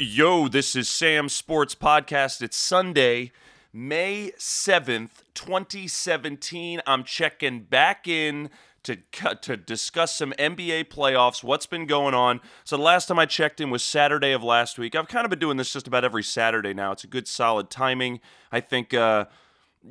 Yo, this is Sam Sports Podcast. It's Sunday, May 7th, 2017. I'm checking back in to to discuss some NBA playoffs, what's been going on. So the last time I checked in was Saturday of last week. I've kind of been doing this just about every Saturday now. It's a good solid timing. I think uh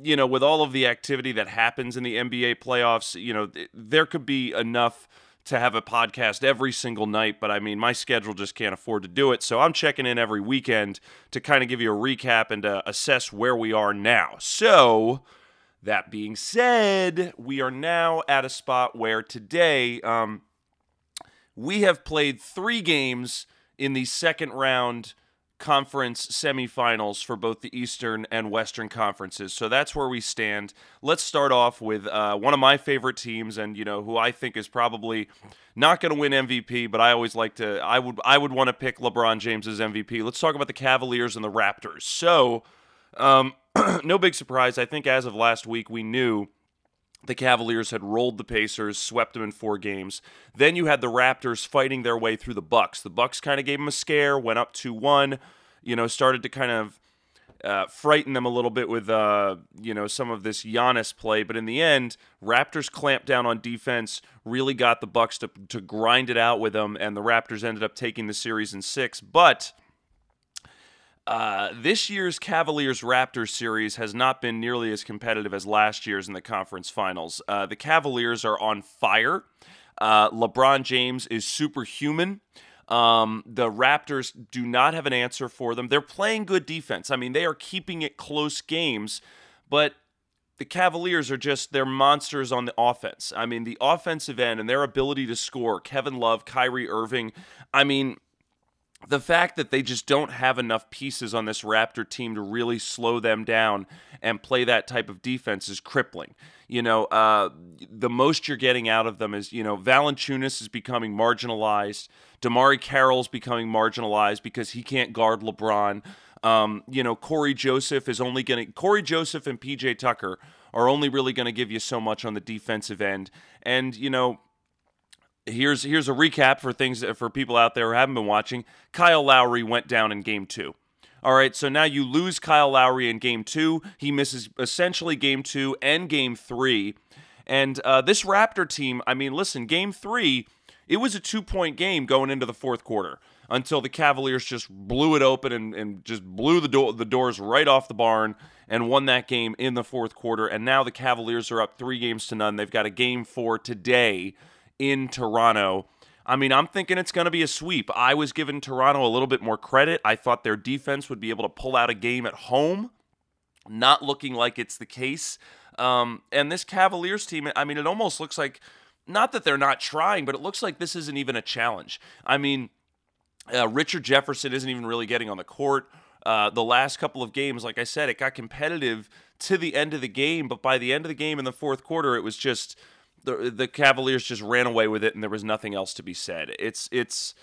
you know, with all of the activity that happens in the NBA playoffs, you know, there could be enough to have a podcast every single night, but I mean, my schedule just can't afford to do it. So I'm checking in every weekend to kind of give you a recap and to assess where we are now. So, that being said, we are now at a spot where today um, we have played three games in the second round conference semifinals for both the Eastern and Western conferences. So that's where we stand. Let's start off with uh, one of my favorite teams, and you know who I think is probably not going to win MVP, but I always like to. I would I would want to pick LeBron James as MVP. Let's talk about the Cavaliers and the Raptors. So, um, no big surprise. I think as of last week, we knew the Cavaliers had rolled the Pacers, swept them in four games. Then you had the Raptors fighting their way through the Bucks. The Bucks kind of gave them a scare, went up 2-1, you know, started to kind of uh, frighten them a little bit with, uh, you know, some of this Giannis play. But in the end, Raptors clamped down on defense, really got the Bucks to, to grind it out with them, and the Raptors ended up taking the series in six. But uh, this year's Cavaliers Raptors series has not been nearly as competitive as last year's in the conference finals. Uh, the Cavaliers are on fire. Uh, LeBron James is superhuman. Um, the Raptors do not have an answer for them. They're playing good defense. I mean, they are keeping it close games, but the Cavaliers are just they're monsters on the offense. I mean, the offensive end and their ability to score. Kevin Love, Kyrie Irving. I mean, the fact that they just don't have enough pieces on this Raptor team to really slow them down and play that type of defense is crippling. You know, uh, the most you're getting out of them is, you know, Valanciunas is becoming marginalized. DeMarre Carroll's becoming marginalized because he can't guard LeBron. Um, you know, Cory Joseph is only going to, Cory Joseph and PJ Tucker are only really going to give you so much on the defensive end. And, you know, here's here's a recap for things for people out there who haven't been watching. Kyle Lowry went down in game two. All right, so now you lose Kyle Lowry in game two. He misses essentially game two and game three. And uh, this Raptor team, I mean, listen, game three, it was a two point game going into the fourth quarter until the Cavaliers just blew it open and, and just blew the, do- the doors right off the barn and won that game in the fourth quarter. And now the Cavaliers are up three games to none. They've got a game four today in Toronto. I mean, I'm thinking it's going to be a sweep. I was giving Toronto a little bit more credit. I thought their defense would be able to pull out a game at home. Not looking like it's the case. Um, and this Cavaliers team, I mean, it almost looks like, not that they're not trying, but it looks like this isn't even a challenge. I mean, uh, Richard Jefferson isn't even really getting on the court. Uh, the last couple of games, like I said, it got competitive to the end of the game, but by the end of the game in the fourth quarter, it was just the the Cavaliers just ran away with it, and there was nothing else to be said. It's it's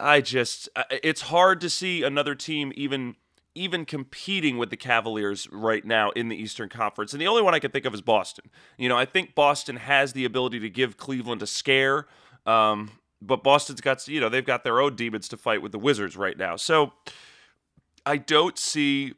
I just it's hard to see another team even even competing with the Cavaliers right now in the Eastern Conference. And the only one I can think of is Boston. You know, I think Boston has the ability to give Cleveland a scare. Um, but Boston's got, you know, they've got their own demons to fight with the Wizards right now. So I don't see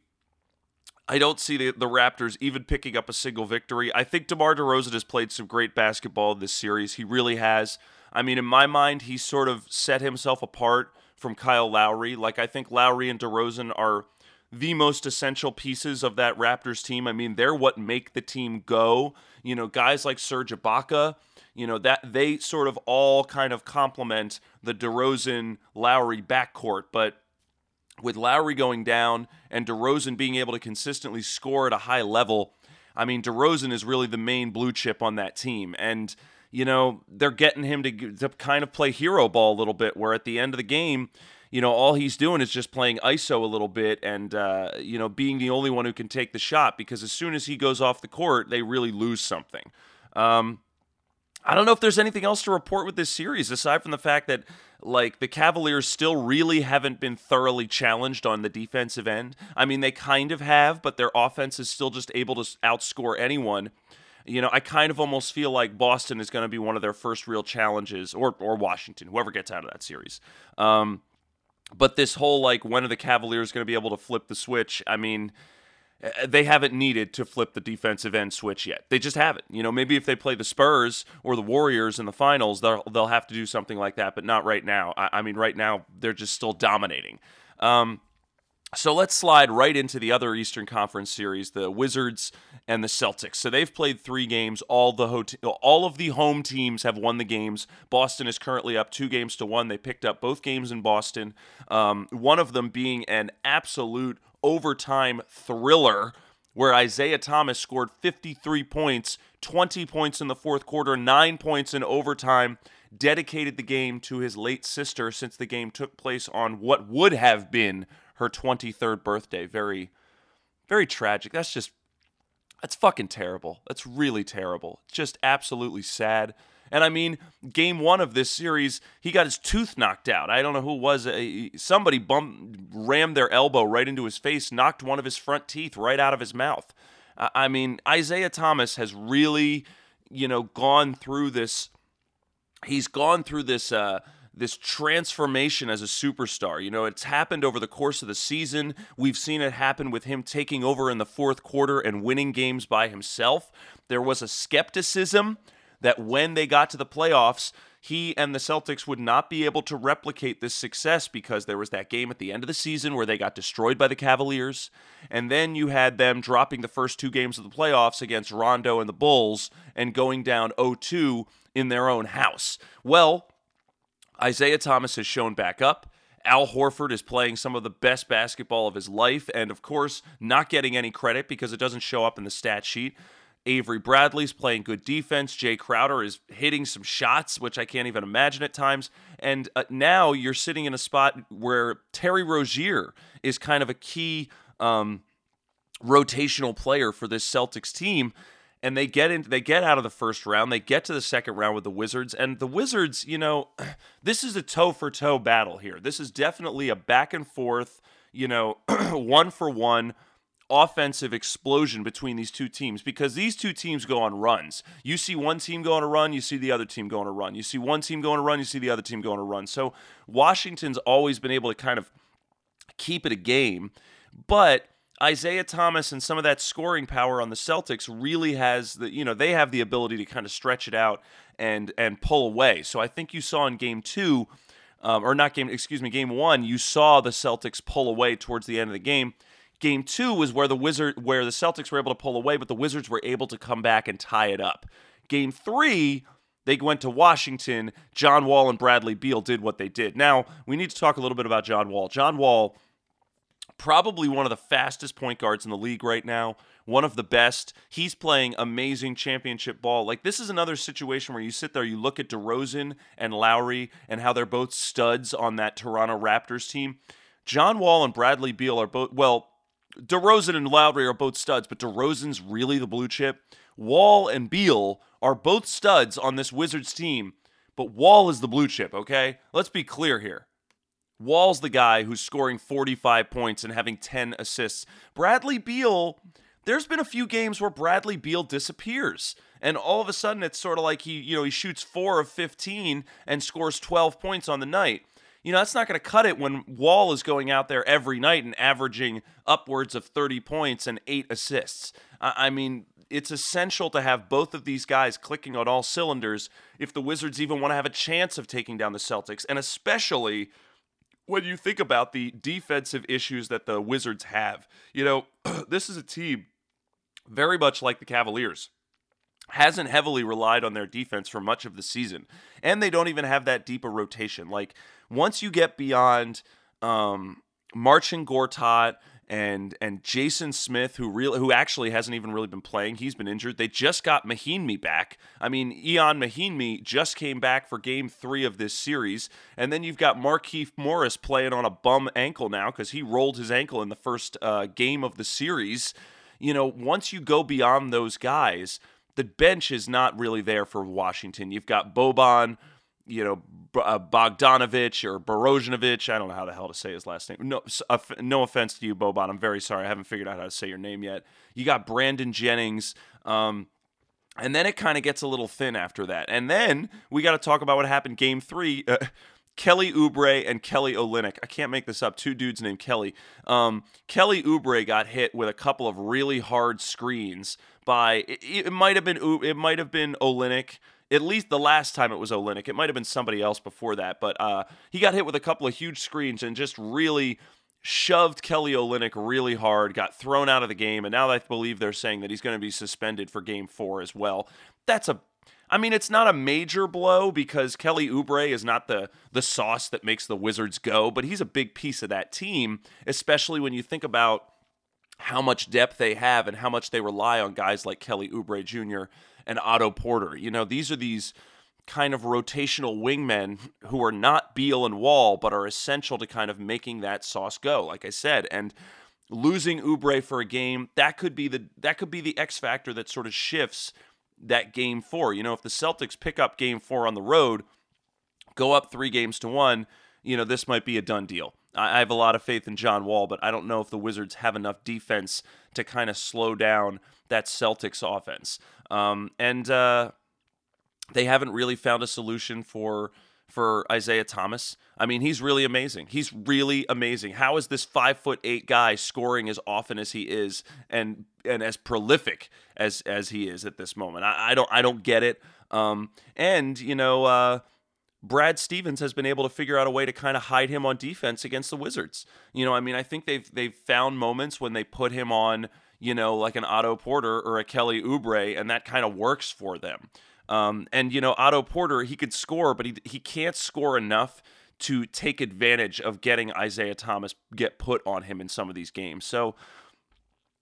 I don't see the, the Raptors even picking up a single victory. I think DeMar DeRozan has played some great basketball in this series. He really has. I mean, in my mind, he's sort of set himself apart from Kyle Lowry. Like, I think Lowry and DeRozan are the most essential pieces of that Raptors team. I mean, they're what make the team go. You know, guys like Serge Ibaka, you know, that they sort of all kind of complement the DeRozan Lowry backcourt. But with Lowry going down and DeRozan being able to consistently score at a high level, I mean, DeRozan is really the main blue chip on that team. And, you know, they're getting him to, to kind of play hero ball a little bit, where at the end of the game, you know, all he's doing is just playing ISO a little bit and, uh, you know, being the only one who can take the shot because as soon as he goes off the court, they really lose something. Um, I don't know if there's anything else to report with this series aside from the fact that like the Cavaliers still really haven't been thoroughly challenged on the defensive end. I mean, they kind of have, but their offense is still just able to outscore anyone. you know, I kind of almost feel like Boston is going to be one of their first real challenges, or or Washington, whoever gets out of that series. Um, but this whole like, when are the Cavaliers going to be able to flip the switch? I mean, they haven't needed to flip the defensive end switch yet. They just haven't. You know, maybe if they play the Spurs or the Warriors in the finals, they'll they'll have to do something like that, but not right now. I, I mean, right now they're just still dominating. Um, so let's slide right into the other Eastern Conference series, the Wizards and the Celtics. So they've played three games. All the ho- all of the home teams have won the games. Boston is currently up two games to one. They picked up both games in Boston. Um, one of them being an absolute overtime thriller, where Isaiah Thomas scored 53 points, 20 points in the fourth quarter, nine points in overtime. Dedicated the game to his late sister since the game took place on what would have been her 23rd birthday. Very, very tragic. That's just, that's fucking terrible. That's really terrible. Just absolutely sad. And I mean, game one of this series, he got his tooth knocked out. I don't know who it was. Somebody bumped, rammed their elbow right into his face, knocked one of his front teeth right out of his mouth. I mean, Isaiah Thomas has really, you know, gone through this. He's gone through this. Uh, this transformation as a superstar. You know, it's happened over the course of the season. We've seen it happen with him taking over in the fourth quarter and winning games by himself. There was a skepticism that when they got to the playoffs, he and the Celtics would not be able to replicate this success because there was that game at the end of the season where they got destroyed by the Cavaliers. And then you had them dropping the first two games of the playoffs against Rondo and the Bulls and going down 0 2 in their own house. Well, Isaiah Thomas has shown back up. Al Horford is playing some of the best basketball of his life, and of course, not getting any credit because it doesn't show up in the stat sheet. Avery Bradley's playing good defense. Jae Crowder is hitting some shots, which I can't even imagine at times. And uh, now you're sitting in a spot where Terry Rozier is kind of a key um, rotational player for this Celtics team and they get in they get out of the first round they get to the second round with the wizards and the wizards you know this is a toe for toe battle here this is definitely a back and forth you know one for one offensive explosion between these two teams because these two teams go on runs. You see one team go on a run, you see the other team go on a run. You see one team go on a run, you see the other team go on a run. So Washington's always been able to kind of keep it a game, but Isaiah Thomas and some of that scoring power on the Celtics really has the you know they have the ability to kind of stretch it out and and pull away. So I think you saw in game two, um, or not game excuse me game one, you saw the Celtics pull away towards the end of the game. Game two was where the Wizard where the Celtics were able to pull away, but the Wizards were able to come back and tie it up. Game three. They went to Washington. John Wall and Bradley Beal did what they did. Now, we need to talk a little bit about John Wall. John Wall, probably one of the fastest point guards in the league right now, one of the best. He's playing amazing championship ball. Like this is another situation where you sit there, you look at DeRozan and Lowry and how they're both studs on that Toronto Raptors team. John Wall and Bradley Beal are both well, DeRozan and Lowry are both studs, but DeRozan's really the blue chip. Wall and Beal are both studs on this Wizards team, but Wall is the blue chip, okay? Let's be clear here. Wall's the guy who's scoring 45 points and having 10 assists. Bradley Beal, there's been a few games where Bradley Beal disappears. And all of a sudden it's sort of like he, you know, he shoots 4 of 15 and scores 12 points on the night. You know, that's not going to cut it when Wall is going out there every night and averaging upwards of 30 points and 8 assists. I mean, it's essential to have both of these guys clicking on all cylinders if the Wizards even want to have a chance of taking down the Celtics, and especially when you think about the defensive issues that the Wizards have, you know, this is a team very much like the Cavaliers. Hasn't heavily relied on their defense for much of the season. And they don't even have that deep a rotation. Like, once you get beyond um, Marcin Gortat and and Jason Smith, who really who actually hasn't even really been playing. He's been injured. They just got Mahinmi back. I mean, Ian Mahinmi just came back for Game Three of this series, and then you've got Markieff Morris playing on a bum ankle now because he rolled his ankle in the first uh, game of the series. You know, once you go beyond those guys, the bench is not really there for Washington. You've got Boban you know uh, Bogdanovich or Borozhnovich. I don't know how the hell to say his last name. No, no offense to you, Boban. I'm very sorry. I haven't figured out how to say your name yet. You got Brandon Jennings. Um, And then it kind of gets a little thin after that. And then we got to talk about what happened game three. Uh, Kelly Oubre and Kelly Olynyk. I can't make this up. Two dudes named Kelly. Um, Kelly Oubre got hit with a couple of really hard screens by. It, it might have been. It might have been Olynyk. At least the last time it was Olynyk. It might have been somebody else before that, but uh, he got hit with a couple of huge screens and just really shoved Kelly Olynyk really hard, got thrown out of the game, and now I believe they're saying that he's going to be suspended for game four as well. That's a I mean, it's not a major blow because Kelly Oubre is not the the sauce that makes the Wizards go, but he's a big piece of that team, especially when you think about how much depth they have and how much they rely on guys like Kelly Oubre Jr. and Otto Porter. You know, these are these kind of rotational wingmen who are not Beal and Wall, but are essential to kind of making that sauce go, like I said. And losing Oubre for a game, that could be the that could be the X factor that sort of shifts that game four. You know, if the Celtics pick up game four on the road, go up three games to one, you know, this might be a done deal. I have a lot of faith in John Wall, but I don't know if the Wizards have enough defense to kind of slow down that Celtics offense. Um, and uh, they haven't really found a solution for for Isaiah Thomas. I mean, he's really amazing. He's really amazing. How is this five foot eight guy scoring as often as he is and and as prolific as as he is at this moment? I, I don't I don't get it. Um, and you know, uh, Brad Stevens has been able to figure out a way to kind of hide him on defense against the Wizards. You know, I mean, I think they've they've found moments when they put him on, you know, like an Otto Porter or a Kelly Oubre, and that kind of works for them. Um, and you know, Otto Porter, he could score, but he he can't score enough to take advantage of getting Isaiah Thomas get put on him in some of these games. So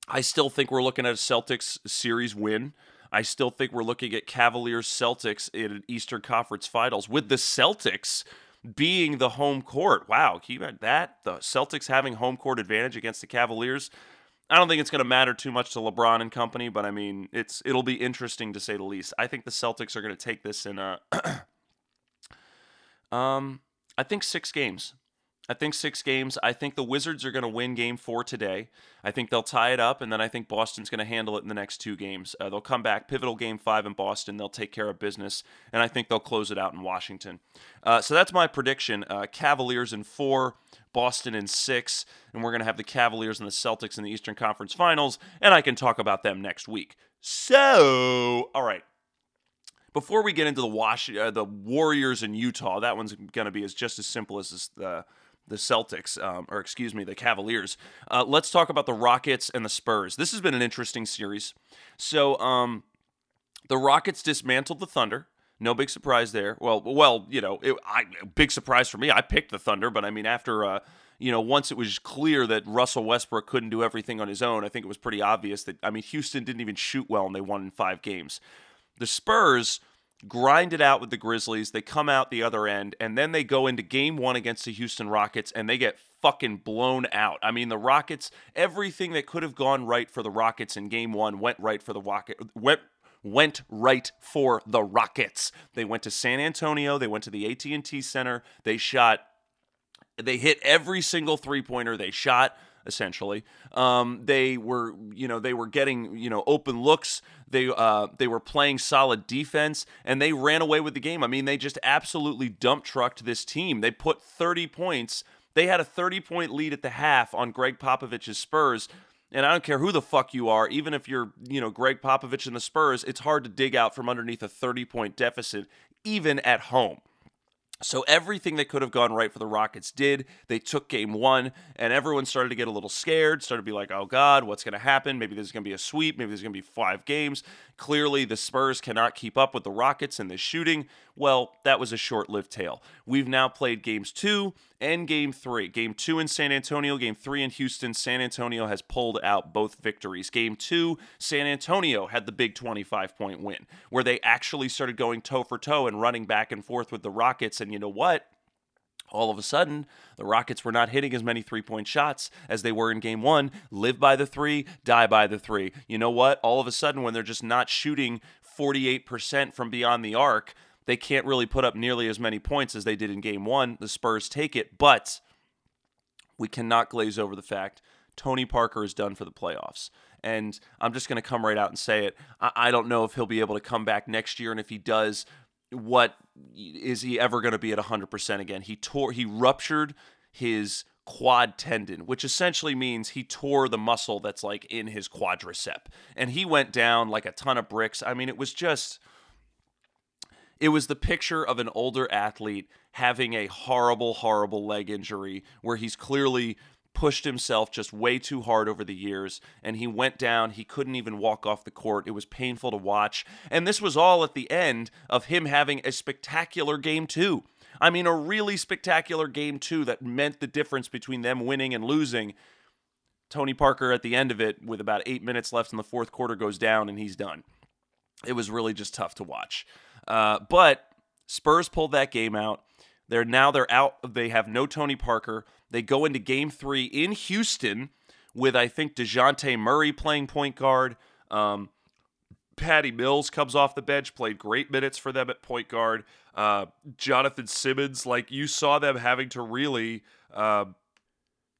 I still think we're looking at a Celtics series win. I still think we're looking at Cavaliers Celtics in an Eastern Conference Finals with the Celtics being the home court. Wow, keep that the Celtics having home court advantage against the Cavaliers. I don't think it's going to matter too much to LeBron and company, but I mean, it's it'll be interesting to say the least. I think the Celtics are going to take this in a um I think 6 games. I think six games. I think the Wizards are going to win game four today. I think they'll tie it up, and then I think Boston's going to handle it in the next two games. Uh, they'll come back, pivotal game five in Boston. They'll take care of business, and I think they'll close it out in Washington. Uh, so that's my prediction uh, Cavaliers in four, Boston in six, and we're going to have the Cavaliers and the Celtics in the Eastern Conference Finals, and I can talk about them next week. So, all right before we get into the Wash, uh, the Warriors in Utah, that one's going to be as just as simple as the the Celtics, um, or excuse me, the Cavaliers. Uh, let's talk about the Rockets and the Spurs. This has been an interesting series. So, um, the Rockets dismantled the Thunder. No big surprise there. Well, well, you know, it, I, big surprise for me. I picked the Thunder, but I mean, after uh, you know, once it was clear that Russell Westbrook couldn't do everything on his own, I think it was pretty obvious that I mean, Houston didn't even shoot well, and they won in five games. The Spurs grind it out with the Grizzlies. They come out the other end, and then they go into game one against the Houston Rockets, and they get fucking blown out. I mean, the Rockets, everything that could have gone right for the Rockets in game one went right for the Rocket went went right for the Rockets. They went to San Antonio, they went to the AT&T Center, they shot they hit every single three-pointer they shot essentially. Um, they were, you know, they were getting, you know, open looks. They uh, they were playing solid defense, and they ran away with the game. I mean, they just absolutely dump trucked this team. They put 30 points. They had a 30 point lead at the half on Gregg Popovich's Spurs. And I don't care who the fuck you are, even if you're, you know, Gregg Popovich and the Spurs, it's hard to dig out from underneath a 30 point deficit, even at home. So everything that could have gone right for the Rockets did. They took game one, and everyone started to get a little scared, started to be like, oh God, what's going to happen? Maybe there's going to be a sweep. Maybe there's going to be five games. Clearly, the Spurs cannot keep up with the Rockets in this shooting. Well, that was a short lived tale. We've now played games two and game three. Game two in San Antonio, game three in Houston. San Antonio has pulled out both victories. Game two, San Antonio had the big 25 point win, where they actually started going toe for toe and running back and forth with the Rockets. And you know what? all of a sudden, the Rockets were not hitting as many three point shots as they were in game one. Live by the three, die by the three. You know what? All of a sudden, when they're just not shooting 48% from beyond the arc, they can't really put up nearly as many points as they did in game one. The Spurs take it, but we cannot glaze over the fact Tony Parker is done for the playoffs. And I'm just going to come right out and say it. I, I don't know if he'll be able to come back next year. And if he does, what is he ever going to be at 100% again? He tore, he ruptured his quad tendon, which essentially means he tore the muscle that's like in his quadricep. And he went down like a ton of bricks. I mean, it was just it was the picture of an older athlete having a horrible, horrible leg injury where he's clearly pushed himself just way too hard over the years and he went down. He couldn't even walk off the court. It was painful to watch. And this was all at the end of him having a spectacular game, too. I mean, a really spectacular game, too, that meant the difference between them winning and losing. Tony Parker at the end of it, with about eight minutes left in the fourth quarter, goes down and he's done. It was really just tough to watch. Uh, but Spurs pulled that game out. They're now they're out. They have no Tony Parker. They go into Game Three in Houston with I think Dejounte Murray playing point guard. Um, Patty Mills comes off the bench, played great minutes for them at point guard. Uh, Jonathan Simmons, like you saw them having to really, uh,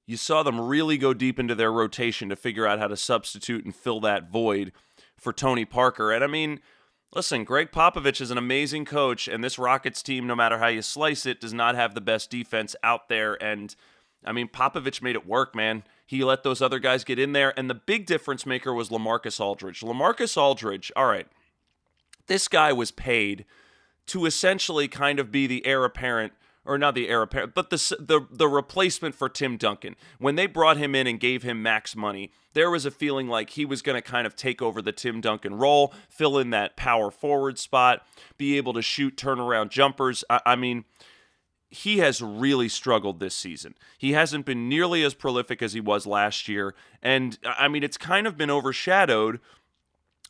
you saw them really go deep into their rotation to figure out how to substitute and fill that void for Tony Parker. And I mean, Listen, Gregg Popovich is an amazing coach, and this Rockets team, no matter how you slice it, does not have the best defense out there. And I mean, Popovich made it work, man. He let those other guys get in there, and the big difference maker was LaMarcus Aldridge. LaMarcus Aldridge, all right, this guy was paid to essentially kind of be the heir apparent or not the heir apparent, but the the the replacement for Tim Duncan. When they brought him in and gave him max money, there was a feeling like he was going to kind of take over the Tim Duncan role, fill in that power forward spot, be able to shoot turnaround jumpers. I, I mean, he has really struggled this season. He hasn't been nearly as prolific as he was last year, and I mean, it's kind of been overshadowed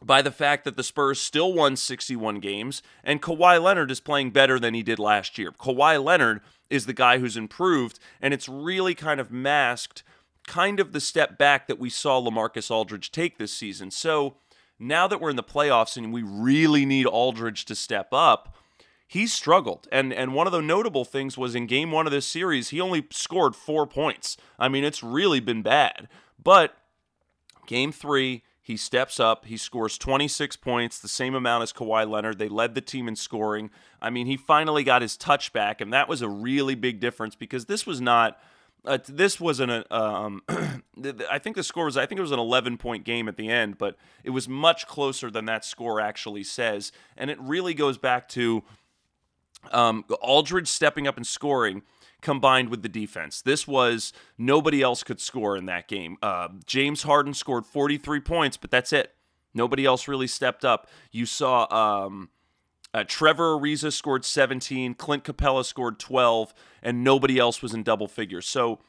by the fact that the Spurs still won 61 games and Kawhi Leonard is playing better than he did last year. Kawhi Leonard is the guy who's improved, and it's really kind of masked kind of the step back that we saw LaMarcus Aldridge take this season. So now that we're in the playoffs and we really need Aldridge to step up, he struggled. And and one of the notable things was in game 1 of this series, he only scored 4 points. I mean, it's really been bad. But game 3, he steps up. He scores 26 points, the same amount as Kawhi Leonard. They led the team in scoring. I mean, he finally got his touch back, and that was a really big difference because this was not. Uh, this wasn't. Um, I think the score was. I think it was an 11 point game at the end, but it was much closer than that score actually says, and it really goes back to um, Aldridge stepping up and scoring combined with the defense. This was nobody else could score in that game. Uh, James Harden scored 43 points, but that's it. Nobody else really stepped up. You saw um, uh, Trevor Ariza scored 17, Clint Capela scored 12, and nobody else was in double figures. So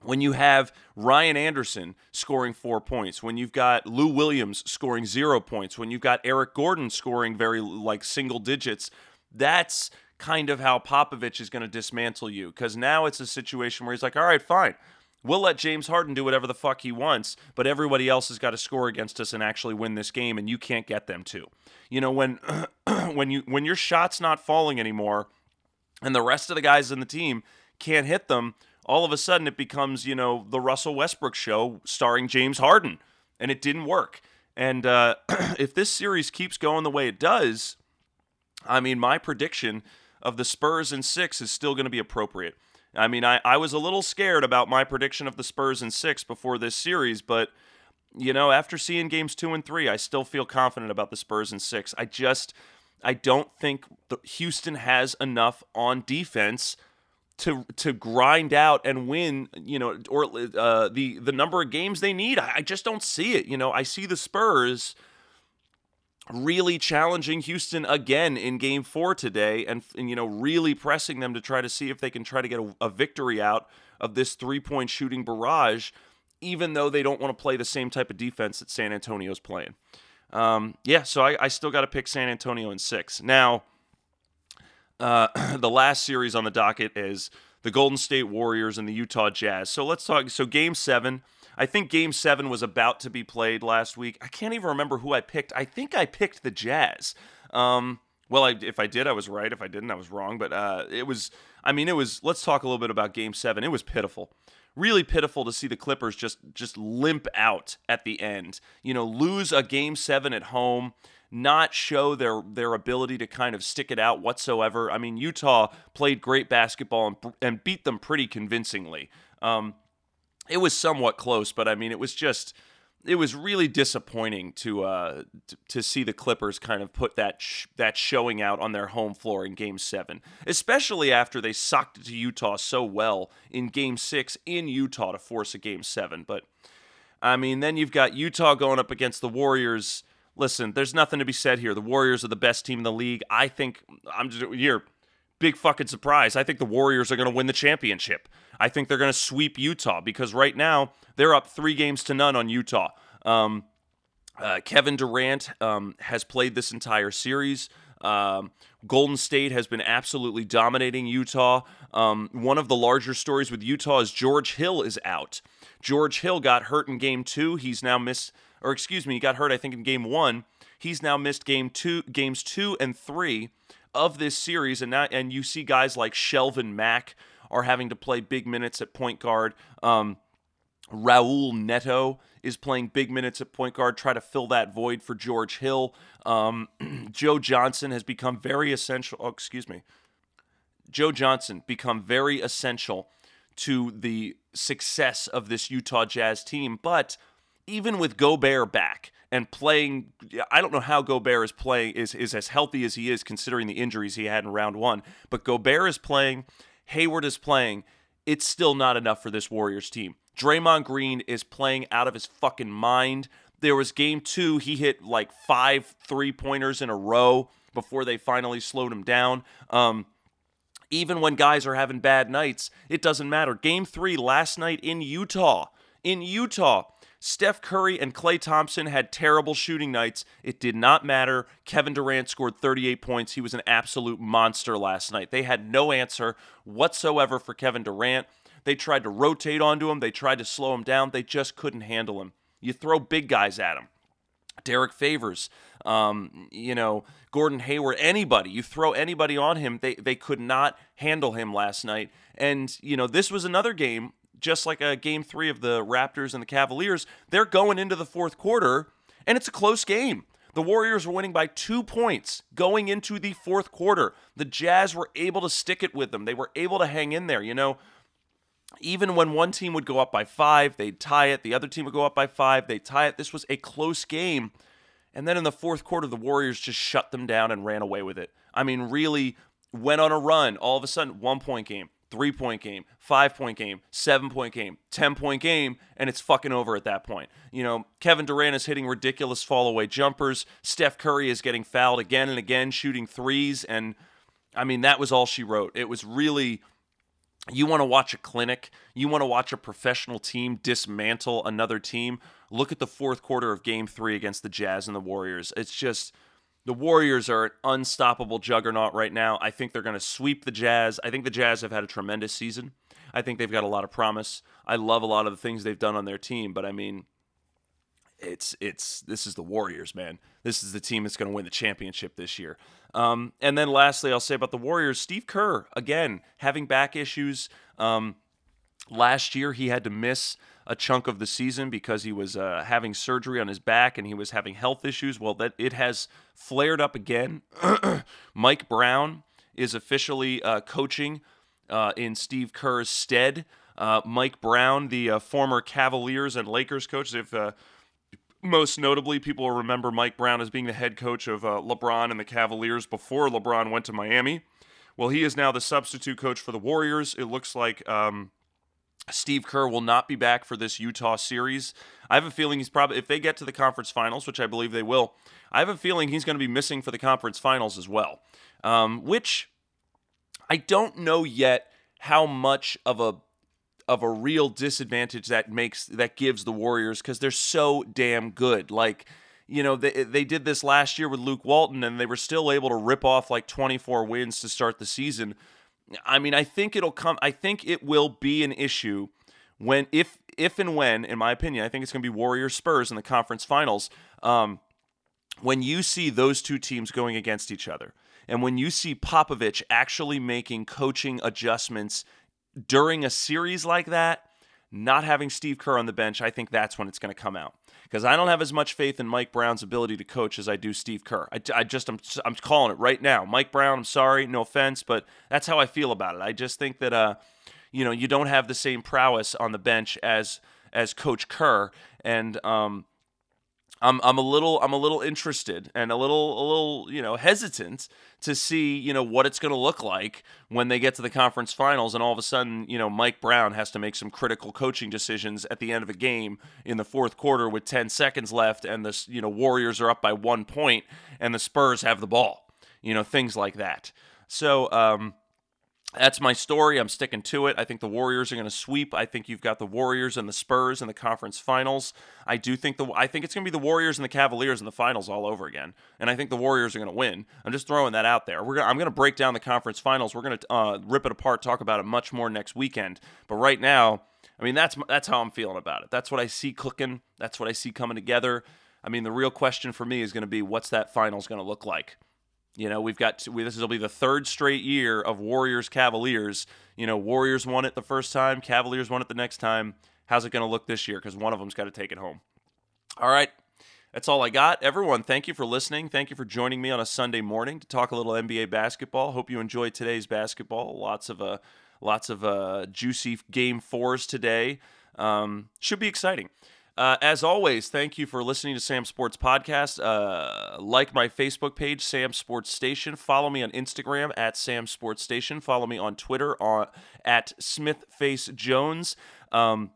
when you have Ryan Anderson scoring four points, when you've got Lou Williams scoring zero points, when you've got Eric Gordon scoring very like single digits, that's kind of how Popovich is going to dismantle you because now it's a situation where he's like, all right, fine. We'll let James Harden do whatever the fuck he wants, but everybody else has got to score against us and actually win this game, and you can't get them to. You know, when when you when your shot's not falling anymore, and the rest of the guys in the team can't hit them, all of a sudden it becomes you know the Russell Westbrook show starring James Harden, and it didn't work. And uh, if this series keeps going the way it does, I mean, my prediction of the Spurs and six is still going to be appropriate. I mean, I, I was a little scared about my prediction of the Spurs and six before this series, but, you know, after seeing games two and three, I still feel confident about the Spurs and six. I just, I don't think Houston has enough on defense to to grind out and win, you know, or uh, the the number of games they need. I, I just don't see it. You know, I see the Spurs really challenging Houston again in game four today and, and, you know, really pressing them to try to see if they can try to get a, a victory out of this three point shooting barrage, even though they don't want to play the same type of defense that San Antonio's playing. Um, yeah, so I, I still got to pick San Antonio in six. Now, uh, the last series on the docket is the Golden State Warriors and the Utah Jazz. So let's talk. So, game seven. I think game seven was about to be played last week. I can't even remember who I picked. I think I picked the Jazz. Um, well, I, if I did, I was right. If I didn't, I was wrong. But uh, it was, I mean, it was, let's talk a little bit about game seven. It was pitiful. really pitiful to see the Clippers just just limp out at the end. You know, lose a game 7 at home, not show their their ability to kind of stick it out whatsoever. I mean, Utah played great basketball and, and beat them pretty convincingly. Um, it was somewhat close, but I mean, it was just it was really disappointing to uh, to, see the Clippers kind of put that sh- that showing out on their home floor in Game Seven, especially after they socked it to Utah so well in Game Six in Utah to force a Game Seven. But I mean, then you've got Utah going up against the Warriors. Listen, there's nothing to be said here. The Warriors are the best team in the league. I think I'm just here. Big fucking surprise. I think the Warriors are going to win the championship. I think they're going to sweep Utah because right now they're up three games to none on Utah. Um, uh, Kevin Durant um, has played this entire series. Um, Golden State has been absolutely dominating Utah. Um, one of the larger stories with Utah is George Hill is out. George Hill got hurt in game two. He's now missed, or excuse me, he got hurt, I think, in game one. He's now missed game two, games two and three of this series. And now, and you see guys like Shelvin Mack are having to play big minutes at point guard. Um, Raul Neto is playing big minutes at point guard, try to fill that void for George Hill. Um, Joe Johnson has become very essential. Oh, excuse me. Joe Johnson become very essential to the success of this Utah Jazz team. But even with Gobert back and playing, I don't know how Gobert is playing is is as healthy as he is considering the injuries he had in round one. But Gobert is playing, Hayward is playing. It's still not enough for this Warriors team. Draymond Green is playing out of his fucking mind. There was game two, he hit like five three pointers in a row before they finally slowed him down. Um, even when guys are having bad nights, it doesn't matter. Game three last night in Utah, in Utah, Steph Curry and Klay Thompson had terrible shooting nights. It did not matter. Kevin Durant scored 38 points. He was an absolute monster last night. They had no answer whatsoever for Kevin Durant. They tried to rotate onto him, they tried to slow him down. They just couldn't handle him. You throw big guys at him. Derrick Favors, um, you know, Gordon Hayward, anybody, you throw anybody on him, they, they could not handle him last night. And, you know, this was another game, just like a game three of the Raptors and the Cavaliers. They're going into the fourth quarter, and it's a close game. The Warriors were winning by two points going into the fourth quarter. The Jazz were able to stick it with them. They were able to hang in there. You know, even when one team would go up by five, they'd tie it. The other team would go up by five, they'd tie it. This was a close game. And then in the fourth quarter, the Warriors just shut them down and ran away with it. I mean, really went on a run. All of a sudden, one point game, three point game, five point game, seven point game, 10 point game, and it's fucking over at that point. You know, Kevin Durant is hitting ridiculous fall away jumpers. Steph Curry is getting fouled again and again, shooting threes. And I mean, that was all she wrote. It was really you want to watch a clinic, you want to watch a professional team dismantle another team. Look at the fourth quarter of game three against the Jazz and the Warriors. It's just the Warriors are an unstoppable juggernaut right now. I think they're going to sweep the Jazz. I think the Jazz have had a tremendous season. I think they've got a lot of promise. I love a lot of the things they've done on their team, but I mean, it's it's this is the Warriors, man. This is the team that's going to win the championship this year. Um, and then lastly, I'll say about the Warriors, Steve Kerr again having back issues. Um, last year, he had to miss a chunk of the season because he was uh, having surgery on his back and he was having health issues. Well, that it has flared up again. Mike Brown is officially uh, coaching uh, in Steve Kerr's stead. Uh, Mike Brown, the uh, former Cavaliers and Lakers coach, if uh, most notably, people will remember Mike Brown as being the head coach of LeBron and the Cavaliers before LeBron went to Miami. Well, he is now the substitute coach for the Warriors. It looks like um, Steve Kerr will not be back for this Utah series. I have a feeling he's probably, if they get to the conference finals, which I believe they will, I have a feeling he's going to be missing for the conference finals as well. Um, which I don't know yet how much of a of a real disadvantage that makes that gives the Warriors because they're so damn good. Like, you know, they they did this last year with Luke Walton and they were still able to rip off like 24 wins to start the season. I mean, I think it'll come I think it will be an issue when if if and when, in my opinion, I think it's going to be Warriors Spurs in the conference finals. Um, when you see those two teams going against each other, and when you see Popovich actually making coaching adjustments during a series like that, not having Steve Kerr on the bench, I think that's when it's going to come out. Because I don't have as much faith in Mike Brown's ability to coach as I do Steve Kerr. I, I just, I'm, I'm calling it right now. Mike Brown, I'm sorry, no offense, but that's how I feel about it. I just think that, uh, you know, you don't have the same prowess on the bench as as Coach Kerr, and um, I'm I'm a little I'm a little interested and a little a little you know hesitant to see you know what it's going to look like when they get to the conference finals and all of a sudden you know Mike Brown has to make some critical coaching decisions at the end of a game in the fourth quarter with 10 seconds left and the you know Warriors are up by 1 point and the Spurs have the ball you know things like that. So um that's my story. I'm sticking to it. I think the Warriors are going to sweep. I think you've got the Warriors and the Spurs in the conference finals. I do think the I think it's going to be the Warriors and the Cavaliers in the finals all over again. And I think the Warriors are going to win. I'm just throwing that out there. We're gonna, I'm going to break down the conference finals. We're going to uh, rip it apart, talk about it much more next weekend. But right now, I mean that's that's how I'm feeling about it. That's what I see clicking. That's what I see coming together. I mean, the real question for me is going to be what's that finals going to look like? You know, we've got we, this will be the third straight year of Warriors Cavaliers. You know, Warriors won it the first time, Cavaliers won it the next time. How's it going to look this year? Because one of them's got to take it home. All right, that's all I got. Everyone, thank you for listening. Thank you for joining me on a Sunday morning to talk a little NBA basketball. Hope you enjoyed today's basketball. Lots of uh, lots of uh, juicy game fours today. Um, should be exciting. Uh, as always, thank you for listening to Sam Sports Podcast. Uh, like my Facebook page, Sam Sports Station. Follow me on Instagram at Sam Sports Station. Follow me on Twitter on at Smithface Jones. Um,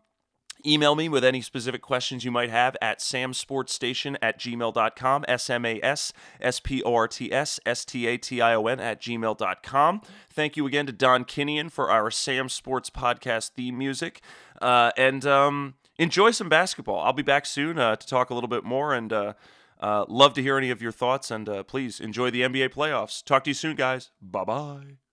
email me with any specific questions you might have at samsportstation at gmail.com s-m-a-s-s-p-o-r-t-s-s-t-a-t-i-o-n at gmail.com thank you again to don kinnian for our sam sports podcast theme music uh, and um, enjoy some basketball. I'll be back soon uh, to talk a little bit more and uh, uh, love to hear any of your thoughts. And uh, please enjoy the NBA playoffs. Talk to you soon, guys. Bye bye.